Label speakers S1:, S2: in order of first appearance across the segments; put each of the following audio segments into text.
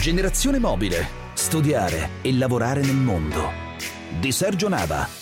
S1: Generazione mobile. Studiare e lavorare nel mondo. Di Sergio Nava.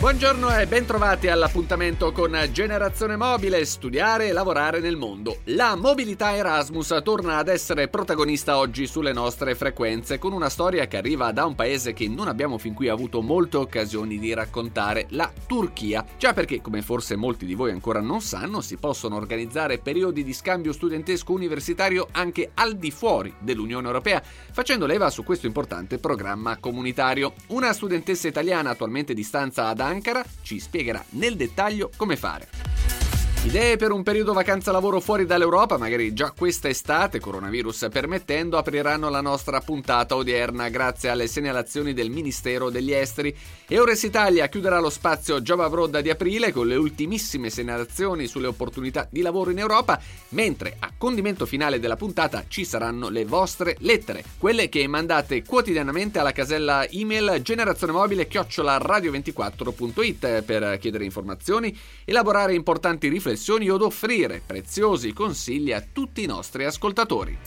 S2: Buongiorno e bentrovati all'appuntamento con Generazione Mobile, studiare e lavorare nel mondo. La mobilità Erasmus torna ad essere protagonista oggi sulle nostre frequenze con una storia che arriva da un paese che non abbiamo fin qui avuto molte occasioni di raccontare, la Turchia. Già perché, come forse molti di voi ancora non sanno, si possono organizzare periodi di scambio studentesco universitario anche al di fuori dell'Unione Europea, facendo leva su questo importante programma comunitario. Una studentessa italiana attualmente di stanza ad Ankara ci spiegherà nel dettaglio come fare. Idee per un periodo vacanza lavoro fuori dall'Europa, magari già questa estate, coronavirus permettendo, apriranno la nostra puntata odierna grazie alle segnalazioni del Ministero degli Esteri. Eures Italia chiuderà lo spazio Job Abroad di aprile con le ultimissime segnalazioni sulle opportunità di lavoro in Europa, mentre a condimento finale della puntata ci saranno le vostre lettere, quelle che mandate quotidianamente alla casella email generazionemobile-radio24.it per chiedere informazioni, elaborare importanti riflessioni riflessioni o offrire preziosi consigli a tutti i nostri ascoltatori.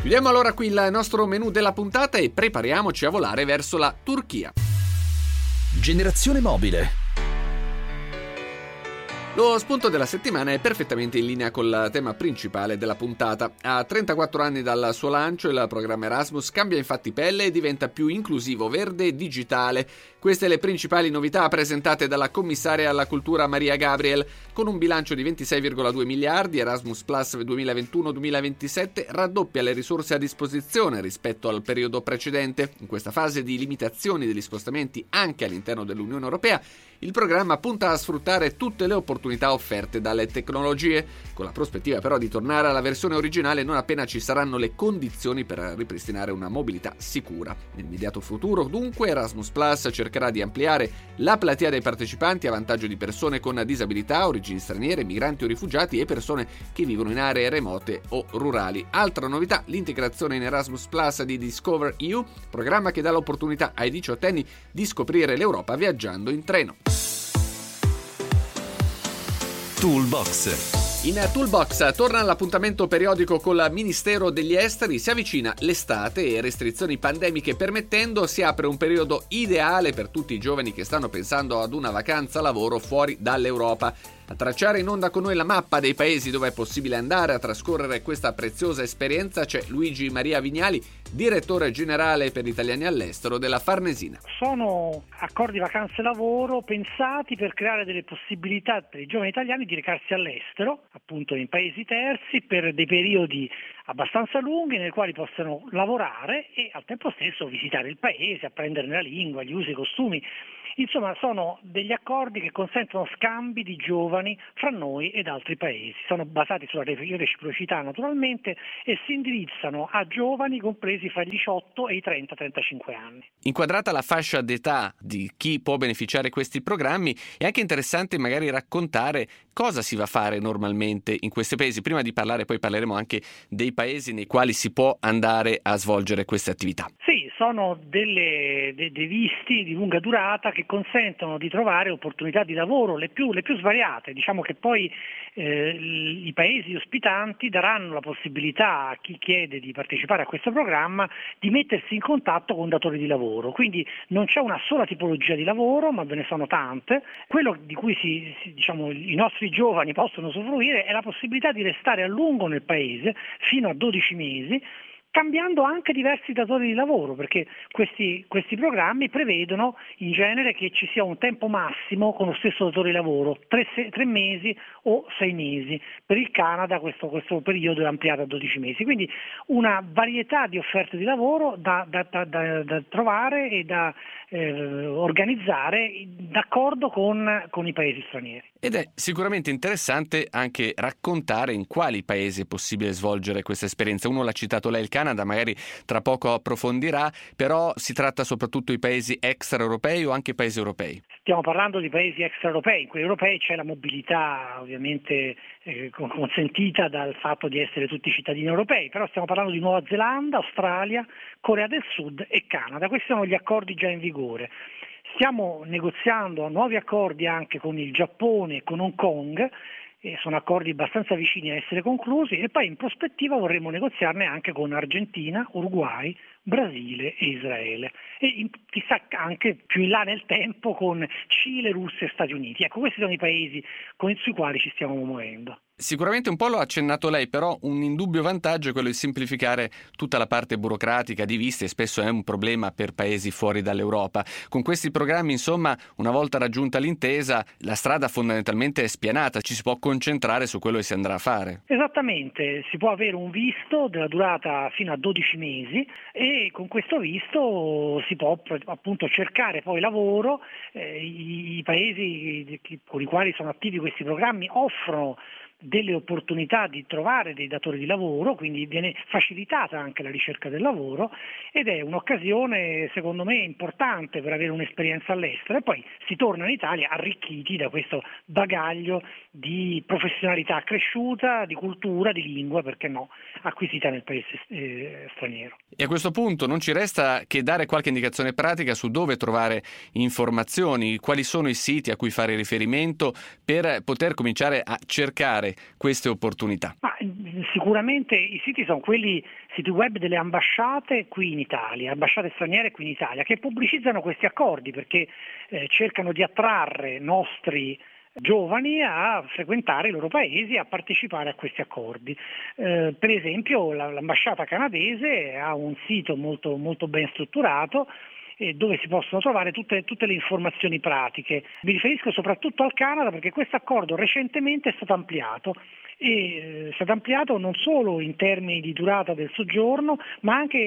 S2: Chiudiamo allora qui il nostro menù della puntata e prepariamoci a volare verso la Turchia.
S1: Generazione mobile
S2: lo spunto della settimana è perfettamente in linea col tema principale della puntata. A 34 anni dal suo lancio, il programma Erasmus cambia infatti pelle e diventa più inclusivo, verde e digitale. Queste le principali novità presentate dalla commissaria alla cultura Maria Gabriel. Con un bilancio di 26,2 miliardi, Erasmus Plus 2021-2027 raddoppia le risorse a disposizione rispetto al periodo precedente. In questa fase di limitazioni degli spostamenti anche all'interno dell'Unione Europea, il programma punta a sfruttare tutte le opportunità offerte dalle tecnologie, con la prospettiva però di tornare alla versione originale non appena ci saranno le condizioni per ripristinare una mobilità sicura. Nell'immediato futuro, dunque, Erasmus Plus cercherà di ampliare la platea dei partecipanti a vantaggio di persone con disabilità, origini straniere, migranti o rifugiati e persone che vivono in aree remote o rurali. Altra novità, l'integrazione in Erasmus Plus di Discover EU, programma che dà l'opportunità ai diciottenni di scoprire l'Europa viaggiando in treno.
S1: Toolbox.
S2: In Toolbox torna l'appuntamento periodico col Ministero degli Esteri, si avvicina l'estate e restrizioni pandemiche permettendo si apre un periodo ideale per tutti i giovani che stanno pensando ad una vacanza lavoro fuori dall'Europa. A tracciare in onda con noi la mappa dei paesi dove è possibile andare a trascorrere questa preziosa esperienza c'è Luigi Maria Vignali, direttore generale per gli italiani all'estero della Farnesina.
S3: Sono accordi vacanze lavoro pensati per creare delle possibilità per i giovani italiani di recarsi all'estero, appunto in paesi terzi, per dei periodi abbastanza lunghi nel quali possano lavorare e al tempo stesso visitare il paese, apprenderne la lingua, gli usi, i costumi. Insomma, sono degli accordi che consentono scambi di giovani fra noi ed altri paesi. Sono basati sulla reciprocità naturalmente e si indirizzano a giovani compresi fra i 18 e i 30-35 anni.
S2: Inquadrata la fascia d'età di chi può beneficiare questi programmi, è anche interessante magari raccontare cosa si va a fare normalmente in questi paesi. Prima di parlare poi parleremo anche dei paesi nei quali si può andare a svolgere queste attività.
S3: Sì, sono delle, dei, dei visti di lunga durata che consentono di trovare opportunità di lavoro le più, le più svariate. Diciamo che poi eh, i paesi ospitanti daranno la possibilità a chi chiede di partecipare a questo programma di mettersi in contatto con datori di lavoro. Quindi non c'è una sola tipologia di lavoro, ma ve ne sono tante. Quello di cui si, si, diciamo, i nostri giovani possono usufruire è la possibilità di restare a lungo nel paese, fino a 12 mesi, cambiando anche diversi datori di lavoro, perché questi, questi, programmi prevedono in genere che ci sia un tempo massimo con lo stesso datore di lavoro, tre, tre mesi o sei mesi. Per il Canada questo, questo, periodo è ampliato a 12 mesi, quindi una varietà di offerte di lavoro da, da, da, da trovare e da eh, organizzare d'accordo con, con i paesi stranieri.
S2: Ed è sicuramente interessante anche raccontare in quali paesi è possibile svolgere questa esperienza. Uno l'ha citato lei, il Canada, magari tra poco approfondirà, però si tratta soprattutto di paesi extraeuropei o anche paesi europei?
S3: Stiamo parlando di paesi extraeuropei, in quelli europei c'è la mobilità ovviamente eh, consentita dal fatto di essere tutti cittadini europei, però stiamo parlando di Nuova Zelanda, Australia, Corea del Sud e Canada. Questi sono gli accordi già in vigore. Stiamo negoziando nuovi accordi anche con il Giappone e con Hong Kong sono accordi abbastanza vicini a essere conclusi e poi in prospettiva vorremmo negoziarne anche con Argentina, Uruguay, Brasile e Israele e in, chissà anche più in là nel tempo con Cile, Russia e Stati Uniti. Ecco, questi sono i paesi con, sui quali ci stiamo muovendo.
S2: Sicuramente un po' lo accennato lei, però un indubbio vantaggio è quello di semplificare tutta la parte burocratica di viste e spesso è un problema per paesi fuori dall'Europa. Con questi programmi, insomma, una volta raggiunta l'intesa, la strada fondamentalmente è spianata, ci si può concentrare su quello che si andrà a fare.
S3: Esattamente, si può avere un visto della durata fino a 12 mesi e con questo visto si può appunto cercare poi lavoro, eh, i, i paesi con i quali sono attivi questi programmi offrono delle opportunità di trovare dei datori di lavoro, quindi viene facilitata anche la ricerca del lavoro ed è un'occasione secondo me importante per avere un'esperienza all'estero e poi si torna in Italia arricchiti da questo bagaglio di professionalità cresciuta, di cultura, di lingua, perché no, acquisita nel paese eh, straniero.
S2: E a questo punto non ci resta che dare qualche indicazione pratica su dove trovare informazioni, quali sono i siti a cui fare riferimento per poter cominciare a cercare queste opportunità?
S3: Ma, mm, sicuramente i siti sono quelli, siti web delle ambasciate qui in Italia, ambasciate straniere qui in Italia, che pubblicizzano questi accordi perché eh, cercano di attrarre nostri giovani a frequentare i loro paesi e a partecipare a questi accordi. Eh, per esempio l'ambasciata canadese ha un sito molto, molto ben strutturato eh, dove si possono trovare tutte, tutte, le informazioni pratiche. Mi riferisco soprattutto al Canada perché questo accordo recentemente è stato ampliato e eh, è stato ampliato non solo in termini di durata del soggiorno, ma anche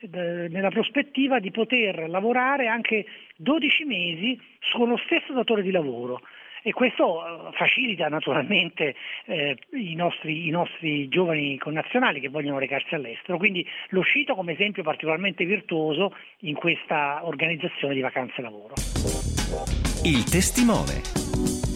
S3: eh, nella prospettiva di poter lavorare anche 12 mesi con lo stesso datore di lavoro e questo eh, facilita naturalmente eh, i, nostri, i, nostri, giovani connazionali che vogliono recarsi all'estero, quindi lo cito come esempio particolarmente virtuoso in questa organizzazione di vacanze lavoro.
S1: Il testimone.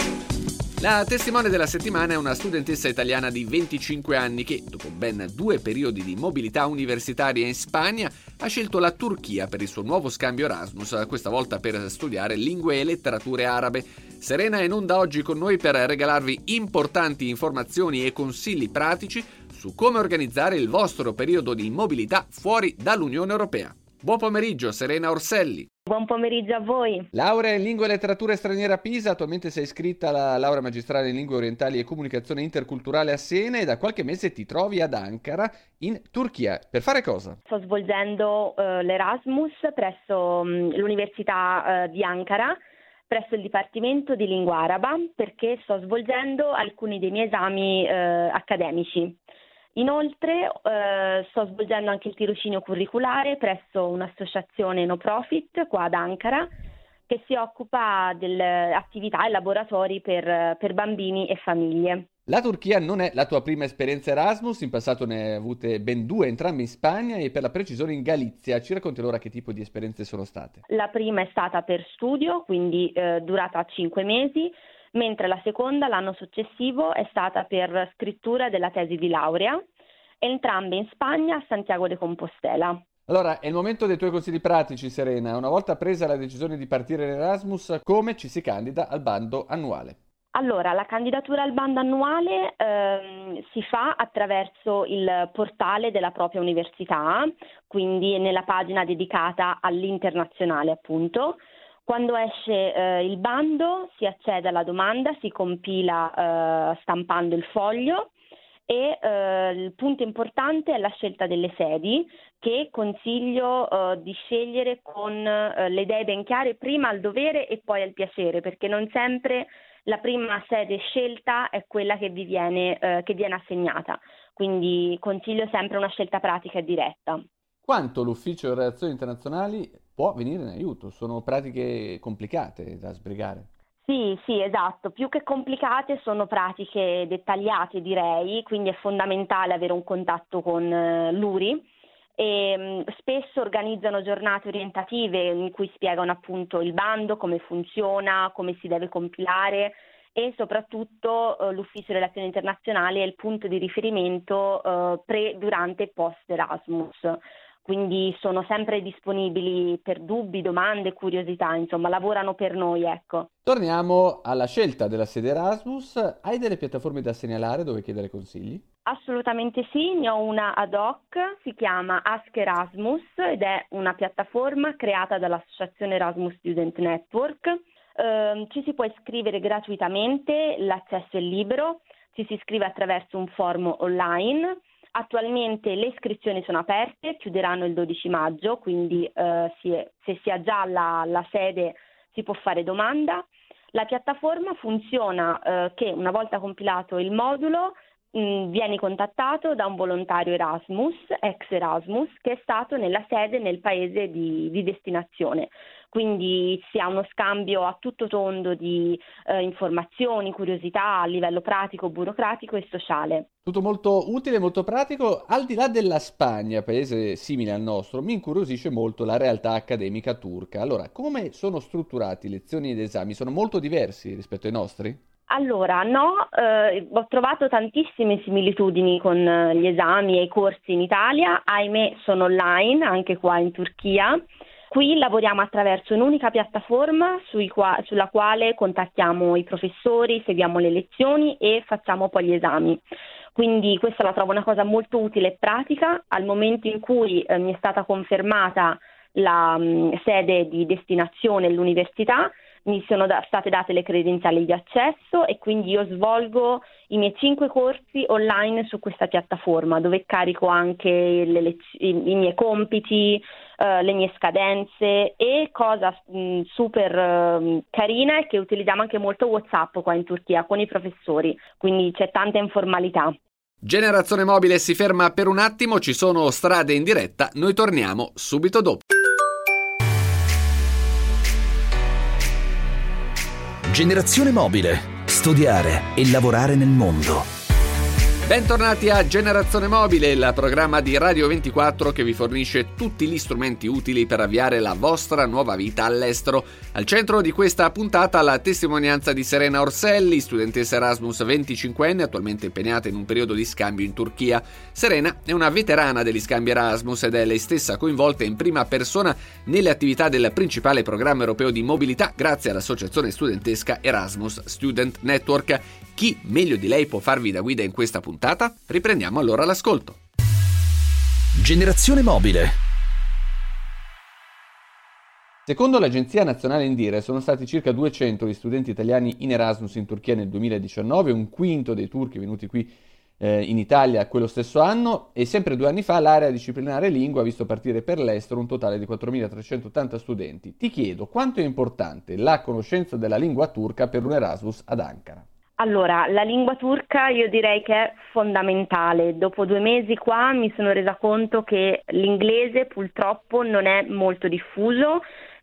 S2: La testimone della settimana è una studentessa italiana di 25 anni che, dopo ben due periodi di mobilità universitaria in Spagna, ha scelto la Turchia per il suo nuovo scambio Erasmus, questa volta per studiare lingue e letterature arabe. Serena è in onda oggi con noi per regalarvi importanti informazioni e consigli pratici su come organizzare il vostro periodo di mobilità fuori dall'Unione Europea. Buon pomeriggio, Serena Orselli.
S4: Buon pomeriggio a voi.
S2: Laurea in Lingua e Letteratura Straniera a Pisa, attualmente sei iscritta alla laurea magistrale in Lingue Orientali e Comunicazione Interculturale a Siena e da qualche mese ti trovi ad Ankara in Turchia. Per fare cosa?
S4: Sto svolgendo uh, l'Erasmus presso um, l'Università uh, di Ankara presso il Dipartimento di Lingua Araba perché sto svolgendo alcuni dei miei esami uh, accademici. Inoltre eh, sto svolgendo anche il tirocinio curriculare presso un'associazione no profit qua ad Ankara che si occupa delle attività e laboratori per, per bambini e famiglie.
S2: La Turchia non è la tua prima esperienza Erasmus, in passato ne hai avute ben due, entrambe in Spagna e per la precisione in Galizia. Ci racconti allora che tipo di esperienze sono state?
S4: La prima è stata per studio, quindi eh, durata cinque mesi, mentre la seconda, l'anno successivo, è stata per scrittura della tesi di laurea, entrambe in Spagna a Santiago de Compostela.
S2: Allora, è il momento dei tuoi consigli pratici, Serena. Una volta presa la decisione di partire in Erasmus, come ci si candida al bando annuale?
S4: Allora, la candidatura al bando annuale ehm, si fa attraverso il portale della propria università, quindi nella pagina dedicata all'internazionale appunto. Quando esce eh, il bando si accede alla domanda, si compila eh, stampando il foglio e eh, il punto importante è la scelta delle sedi che consiglio eh, di scegliere con eh, le idee ben chiare prima al dovere e poi al piacere perché non sempre la prima sede scelta è quella che vi viene, eh, che viene assegnata quindi consiglio sempre una scelta pratica e diretta.
S2: Quanto l'ufficio relazioni internazionali può venire in aiuto? Sono pratiche complicate da sbrigare.
S4: Sì, sì, esatto. Più che complicate sono pratiche dettagliate, direi, quindi è fondamentale avere un contatto con eh, l'URI. E, mh, spesso organizzano giornate orientative in cui spiegano appunto il bando, come funziona, come si deve compilare e soprattutto eh, l'Ufficio Relazioni Internazionali è il punto di riferimento eh, pre, durante e post Erasmus. Quindi sono sempre disponibili per dubbi, domande, curiosità, insomma lavorano per noi, ecco.
S2: Torniamo alla scelta della sede Erasmus, hai delle piattaforme da segnalare dove chiedere consigli?
S4: Assolutamente sì, ne ho una ad hoc, si chiama Ask Erasmus ed è una piattaforma creata dall'Associazione Erasmus Student Network. Eh, ci si può iscrivere gratuitamente, l'accesso è libero, ci si iscrive attraverso un forum online Attualmente le iscrizioni sono aperte, chiuderanno il 12 maggio, quindi eh, è, se si ha già la, la, sede si può fare domanda. La piattaforma funziona eh, che una volta compilato il modulo mh, vieni contattato da un volontario Erasmus, ex Erasmus, che è stato nella sede nel paese di, di destinazione quindi si ha uno scambio a tutto tondo di eh, informazioni, curiosità a livello pratico, burocratico e sociale.
S2: Tutto molto utile, molto pratico. Al di là della Spagna, paese simile al nostro, mi incuriosisce molto la realtà accademica turca. Allora, come sono strutturati lezioni ed esami? Sono molto diversi rispetto ai nostri?
S4: Allora, no, eh, ho trovato tantissime similitudini con eh, gli esami e i corsi in Italia, ahimè sono online anche qua in Turchia Qui lavoriamo attraverso un'unica piattaforma qua- sulla quale contattiamo i professori, seguiamo le lezioni e facciamo poi gli esami. Quindi questa la trovo una cosa molto utile e pratica. Al momento in cui eh, mi è stata confermata la mh, mm, sede di destinazione all'università, mi sono da- state date le credenziali di accesso e quindi io svolgo i miei cinque corsi online su questa piattaforma dove carico anche lez- i-, i miei compiti, uh, le mie scadenze e cosa mh, super uh, carina è che utilizziamo anche molto WhatsApp qua in Turchia con i professori, quindi c'è tanta informalità.
S2: Generazione mobile si ferma per un attimo, ci sono strade in diretta, noi torniamo subito dopo.
S1: Generazione mobile. Studiare e lavorare nel mondo.
S2: Bentornati a Generazione Mobile, il programma di Radio 24 che vi fornisce tutti gli strumenti utili per avviare la vostra nuova vita all'estero. Al centro di questa puntata la testimonianza di Serena Orselli, studentessa Erasmus 25enne, attualmente impegnata in un periodo di scambio in Turchia. Serena è una veterana degli scambi Erasmus ed è lei stessa coinvolta in prima persona nelle attività del principale programma europeo di mobilità grazie all'associazione studentesca Erasmus Student Network chi meglio di lei può farvi da guida in questa puntata? Riprendiamo allora l'ascolto.
S1: Generazione mobile.
S2: Secondo l'Agenzia Nazionale Indire sono stati circa 200 gli studenti italiani in Erasmus in Turchia nel 2019, un quinto dei turchi venuti qui eh, in Italia quello stesso anno e sempre due anni fa l'area disciplinare lingua ha visto partire per l'estero un totale di 4.380 studenti. Ti chiedo quanto è importante la conoscenza della lingua turca per un Erasmus ad Ankara.
S4: Allora, la lingua turca io direi che è fondamentale. Dopo due mesi qua mi sono resa conto che l'inglese purtroppo non è molto diffuso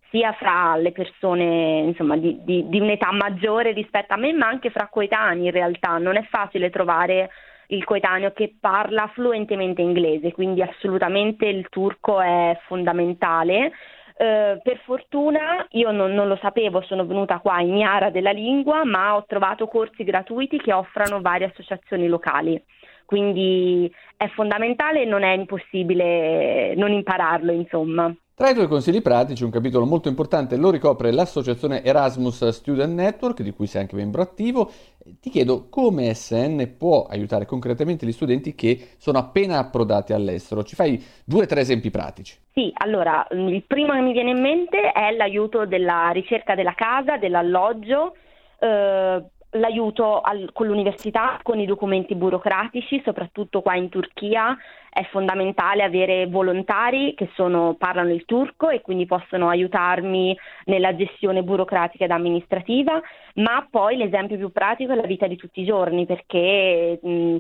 S4: sia fra le persone insomma, di, di, di, un'età maggiore rispetto a me, ma anche fra coetanei in realtà. Non è facile trovare il coetaneo che parla fluentemente inglese, quindi assolutamente il turco è fondamentale. Eh, per fortuna io non, non, lo sapevo, sono venuta qua ignara della lingua, ma ho trovato corsi gratuiti che offrono varie associazioni locali. Quindi è fondamentale e non è impossibile non impararlo, insomma.
S2: Tra i tuoi consigli pratici, un capitolo molto importante lo ricopre l'associazione Erasmus Student Network, di cui sei anche membro attivo. Ti chiedo come SN può aiutare concretamente gli studenti che sono appena approdati all'estero. Ci fai due o tre esempi pratici?
S4: Sì, allora, il primo che mi viene in mente è l'aiuto della ricerca della casa, dell'alloggio. Eh, l'aiuto al, con l'università, con i documenti burocratici, soprattutto qua in Turchia. È fondamentale avere volontari che sono, parlano il turco e quindi possono aiutarmi nella gestione burocratica ed amministrativa, ma poi l'esempio più pratico è la vita di tutti i giorni perché mh,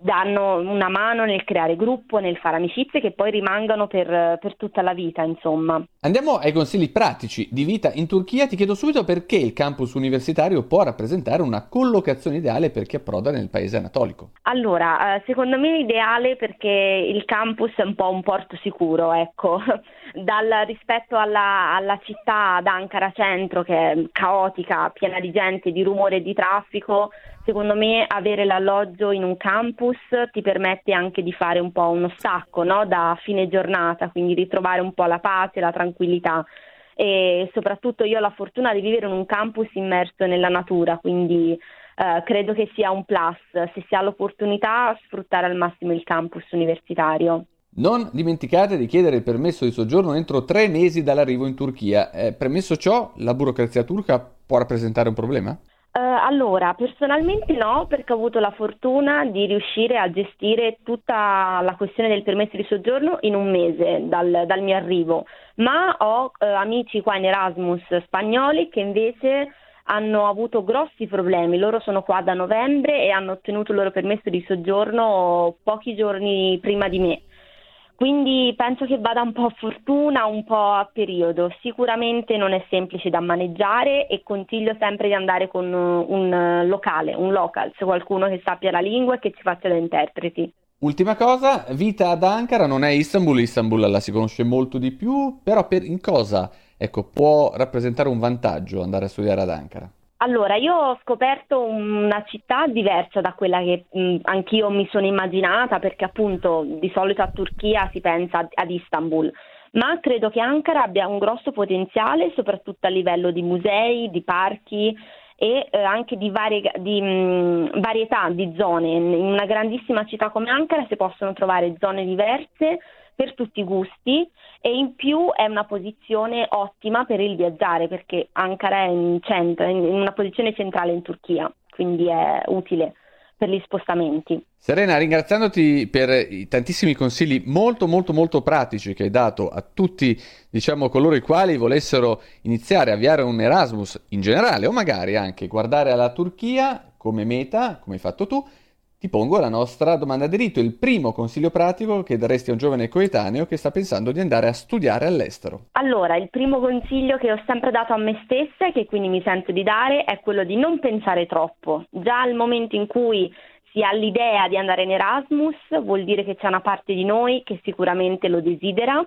S4: danno una mano nel creare gruppo, nel fare amicizie che poi rimangano per, per, tutta la vita, insomma.
S2: Andiamo ai consigli pratici di vita in Turchia. Ti chiedo subito perché il campus universitario può rappresentare una collocazione ideale per chi approda nel paese anatolico.
S4: Allora, eh, secondo me è ideale perché il campus è un po' un porto sicuro, ecco. Dal rispetto alla, alla città d'Ankara centro che è caotica, piena di gente, di rumore e di traffico, secondo me avere l'alloggio in un campus ti permette anche di fare un po' uno stacco no? da fine giornata, quindi ritrovare un po' la pace, la tranquillità e soprattutto io ho la fortuna di vivere in un campus immerso nella natura, quindi eh, credo che sia un plus se si ha l'opportunità sfruttare al massimo il campus universitario.
S2: Non dimenticate di chiedere il permesso di soggiorno entro tre mesi dall'arrivo in Turchia. Eh, premesso ciò, la burocrazia turca può rappresentare un problema?
S4: Uh, allora, personalmente no, perché ho avuto la fortuna di riuscire a gestire tutta la questione del permesso di soggiorno in un mese dal, dal mio arrivo, ma ho uh, amici qua in Erasmus spagnoli che invece hanno avuto grossi problemi. Loro sono qua da novembre e hanno ottenuto il loro permesso di soggiorno pochi giorni prima di me. Quindi penso che vada un po' a fortuna, un po' a periodo. Sicuramente non è semplice da maneggiare e consiglio sempre di andare con un locale, un local, se qualcuno che sappia la lingua e che ci faccia da interpreti.
S2: Ultima cosa, vita ad Ankara non è Istanbul, Istanbul la si conosce molto di più, però per, in cosa ecco, può rappresentare un vantaggio andare a studiare ad Ankara?
S4: Allora, io ho scoperto una città diversa da quella che mh, anch'io mi sono immaginata, perché appunto di solito a Turchia si pensa ad Istanbul, ma credo che Ankara abbia un grosso potenziale, soprattutto a livello di musei, di parchi e eh, anche di, varie, di mh, varietà di zone. In una grandissima città come Ankara si possono trovare zone diverse per tutti i gusti e in più è una posizione ottima per il viaggiare perché Ankara è in, centro, in una posizione centrale in Turchia, quindi è utile per gli spostamenti.
S2: Serena, ringraziandoti per i tantissimi consigli molto molto molto pratici che hai dato a tutti, diciamo, coloro i quali volessero iniziare a avviare un Erasmus in generale o magari anche guardare alla Turchia come meta, come hai fatto tu, ti pongo la nostra domanda di rito, il primo consiglio pratico che daresti a un giovane coetaneo che sta pensando di andare a studiare all'estero.
S4: Allora, il primo consiglio che ho sempre dato a me stessa e che quindi mi sento di dare è quello di non pensare troppo. Già al momento in cui si ha l'idea di andare in Erasmus, vuol dire che c'è una parte di noi che sicuramente lo desidera.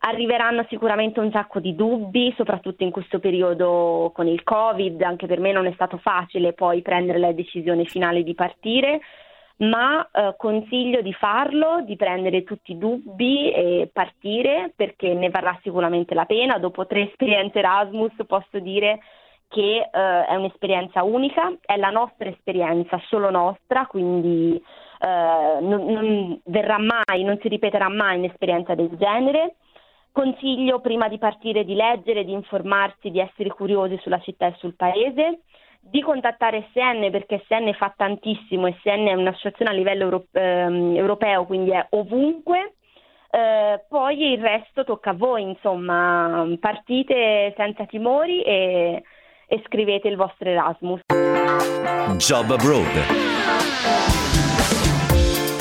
S4: Arriveranno sicuramente un sacco di dubbi, soprattutto in questo periodo con il Covid, anche per me non è stato facile poi prendere la decisione finale di partire, ma eh, consiglio di farlo, di prendere tutti i dubbi e partire perché ne varrà sicuramente la pena. Dopo tre esperienze Erasmus posso dire che eh, è un'esperienza unica, è la nostra esperienza, solo nostra, quindi eh, non, non verrà mai, non si ripeterà mai un'esperienza del genere. Consiglio prima di partire di leggere, di informarsi, di essere curiosi sulla città e sul paese, di contattare SN perché SN fa tantissimo SN è un'associazione a livello euro- ehm, europeo, quindi è ovunque. Eh, poi il resto tocca a voi, insomma, partite senza timori e, e scrivete il vostro Erasmus.
S1: Job Abroad.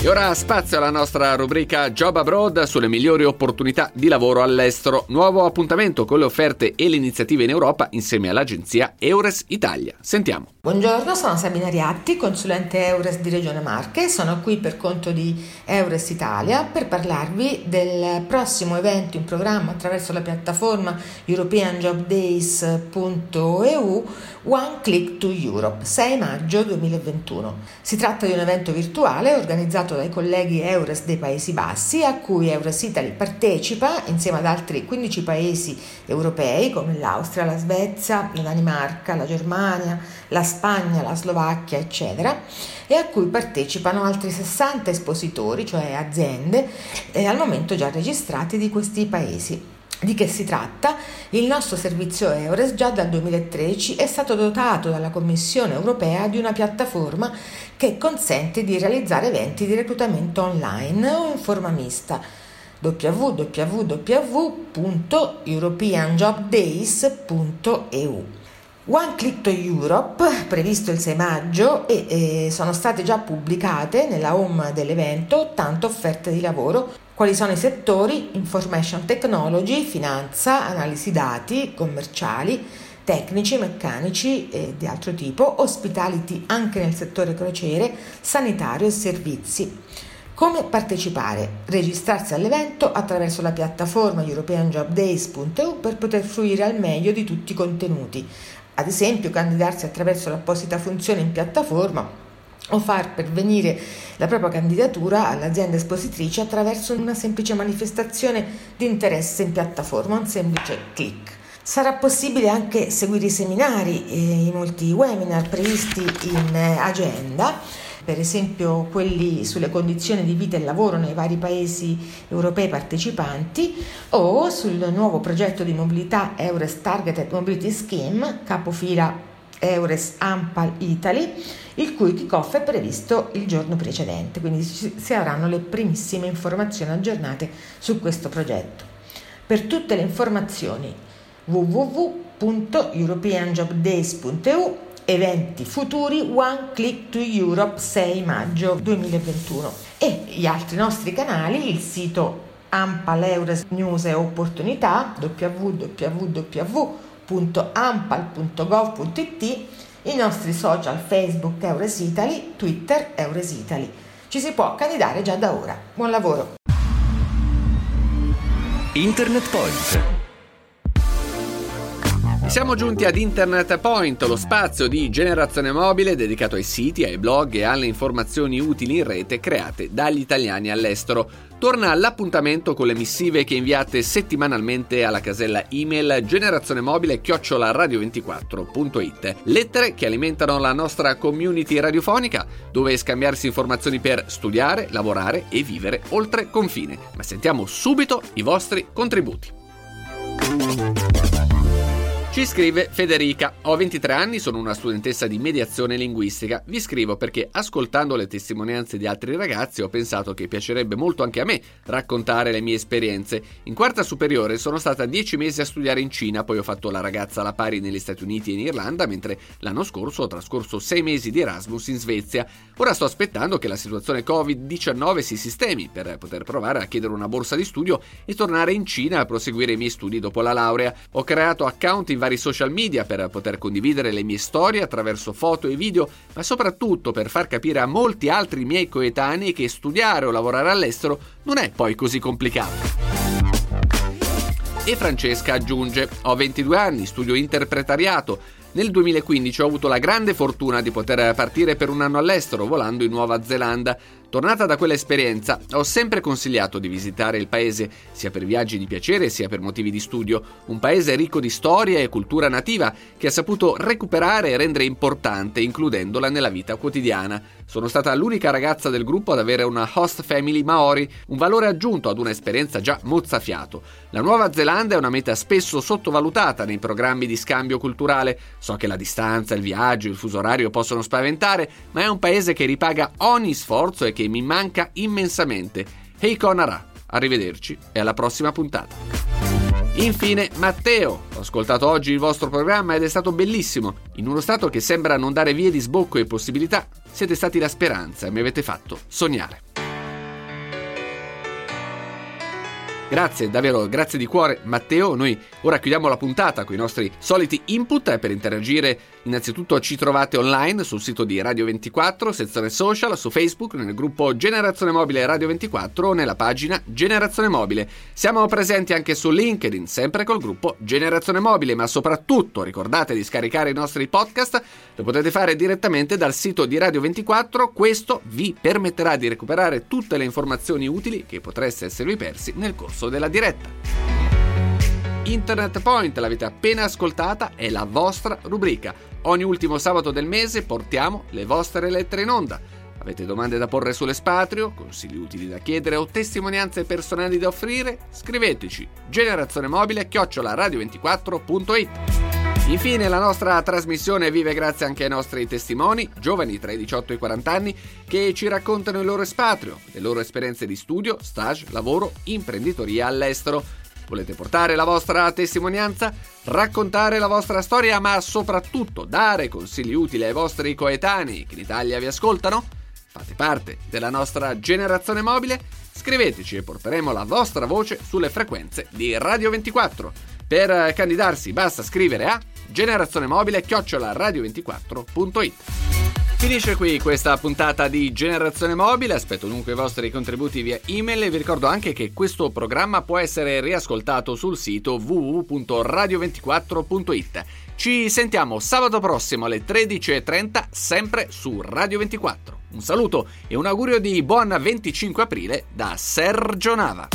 S2: E ora spazio alla nostra rubrica Job Abroad sulle migliori opportunità di lavoro all'estero. Nuovo appuntamento con le offerte e le iniziative in Europa insieme all'agenzia Eures Italia. Sentiamo.
S5: Buongiorno, sono Sabina Riatti, consulente Eures di Regione Marche. Sono qui per conto di Eures Italia per parlarvi del prossimo evento in programma attraverso la piattaforma europeanjobdays.eu One Click to Europe, 6 maggio 2021. Si tratta di un evento virtuale organizzato dai colleghi Eures dei Paesi Bassi a cui Eures Italy partecipa insieme ad altri 15 paesi europei come l'Austria, la Svezia, la Danimarca, la Germania, la Spagna, la Slovacchia, eccetera, e a cui partecipano altri 60 espositori, cioè aziende, eh, al momento già registrati di questi paesi. Di che si tratta? Il nostro servizio Eures già dal 2013 è stato dotato dalla Commissione europea di una piattaforma che consente di realizzare eventi di reclutamento online o in forma mista www.europeanjobdays.eu. One Click to Europe, previsto il 6 maggio, e eh, sono state già pubblicate nella home dell'evento 80 offerte di lavoro. Quali sono i settori? Information Technology, finanza, analisi dati, commerciali, tecnici, meccanici e di altro tipo, hospitality anche nel settore crociere, sanitario e servizi. Come partecipare? Registrarsi all'evento attraverso la piattaforma europeanjobdays.eu per poter fruire al meglio di tutti i contenuti ad esempio candidarsi attraverso l'apposita funzione in piattaforma o far pervenire la propria candidatura all'azienda espositrice attraverso una semplice manifestazione di interesse in piattaforma, un semplice clic. Sarà possibile anche seguire i seminari e i molti webinar previsti in eh, agenda, per esempio quelli sulle condizioni di vita e lavoro nei vari paesi europei partecipanti o sul nuovo progetto di mobilità Eures Targeted Mobility Scheme, capofila Eures Ampal Italy, il cui kick-off è previsto il giorno precedente, quindi si avranno le primissime informazioni aggiornate su questo progetto. Per tutte le informazioni www.europeanjobdays.eu eventi futuri One Click to Europe 6 maggio 2021 e gli altri nostri canali, il sito Ampal Eures News e Opportunità www.ampal.gov.it i nostri social Facebook Eures Italy, Twitter Eures Italy. Ci si può candidare già da ora. Buon lavoro!
S1: Internet Point
S2: siamo giunti ad Internet Point, lo spazio di generazione mobile dedicato ai siti, ai blog e alle informazioni utili in rete create dagli italiani all'estero. Torna l'appuntamento con le missive che inviate settimanalmente alla casella email generazionemobile-radio24.it. Lettere che alimentano la nostra community radiofonica, dove scambiarsi informazioni per studiare, lavorare e vivere oltre confine. Ma sentiamo subito i vostri contributi. Ci scrive Federica, ho 23 anni, sono una studentessa di mediazione linguistica. Vi scrivo perché ascoltando le testimonianze di altri ragazzi ho pensato che piacerebbe molto anche a me raccontare le mie esperienze. In quarta superiore sono stata 10 mesi a studiare in Cina, poi ho fatto la ragazza alla pari negli Stati Uniti e in Irlanda, mentre l'anno scorso ho trascorso 6 mesi di Erasmus in Svezia. Ora sto aspettando che la situazione Covid-19 si sistemi per poter provare a chiedere una borsa di studio e tornare in Cina a proseguire i miei studi dopo la laurea. Ho creato account in vari social media per poter condividere le mie storie attraverso foto e video, ma soprattutto per far capire a molti altri miei coetanei che studiare o lavorare all'estero non è poi così complicato. E Francesca aggiunge: Ho 22 anni, studio interpretariato. Nel 2015 ho avuto la grande fortuna di poter partire per un anno all'estero volando in Nuova Zelanda. Tornata da quell'esperienza, ho sempre consigliato di visitare il paese, sia per viaggi di piacere sia per motivi di studio, un paese ricco di storia e cultura nativa che ha saputo recuperare e rendere importante, includendola nella vita quotidiana. Sono stata l'unica ragazza del gruppo ad avere una host family maori, un valore aggiunto ad un'esperienza già mozzafiato. La Nuova Zelanda è una meta spesso sottovalutata nei programmi di scambio culturale. So che la distanza, il viaggio, il fuso orario possono spaventare, ma è un paese che ripaga ogni sforzo e che mi manca immensamente. Hei Konara, arrivederci e alla prossima puntata. Infine, Matteo. Ho ascoltato oggi il vostro programma ed è stato bellissimo. In uno stato che sembra non dare vie di sbocco e possibilità, siete stati la speranza e mi avete fatto sognare. Grazie, davvero, grazie di cuore Matteo. Noi ora chiudiamo la puntata con i nostri soliti input per interagire. Innanzitutto ci trovate online sul sito di Radio 24, sezione social, su Facebook, nel gruppo Generazione Mobile Radio 24 o nella pagina Generazione Mobile. Siamo presenti anche su LinkedIn, sempre col gruppo Generazione Mobile, ma soprattutto ricordate di scaricare i nostri podcast, lo potete fare direttamente dal sito di Radio 24, questo vi permetterà di recuperare tutte le informazioni utili che potreste esservi persi nel corso della diretta. Internet Point, l'avete appena ascoltata, è la vostra rubrica. Ogni ultimo sabato del mese portiamo le vostre lettere in onda. Avete domande da porre sull'espatrio, consigli utili da chiedere o testimonianze personali da offrire? Scriveteci generazionemobile chiocciola radio24.it. Infine la nostra trasmissione vive grazie anche ai nostri testimoni, giovani tra i 18 e i 40 anni, che ci raccontano il loro espatrio, le loro esperienze di studio, stage, lavoro, imprenditoria all'estero. Volete portare la vostra testimonianza? Raccontare la vostra storia, ma soprattutto dare consigli utili ai vostri coetanei che in Italia vi ascoltano? Fate parte della nostra generazione mobile? Scriveteci e porteremo la vostra voce sulle frequenze di Radio 24. Per candidarsi basta scrivere a generazionemobile chiocciola radio24.it. Finisce qui questa puntata di Generazione Mobile, aspetto dunque i vostri contributi via email e vi ricordo anche che questo programma può essere riascoltato sul sito www.radio24.it. Ci sentiamo sabato prossimo alle 13.30 sempre su Radio 24. Un saluto e un augurio di buon 25 aprile da Sergio Nava.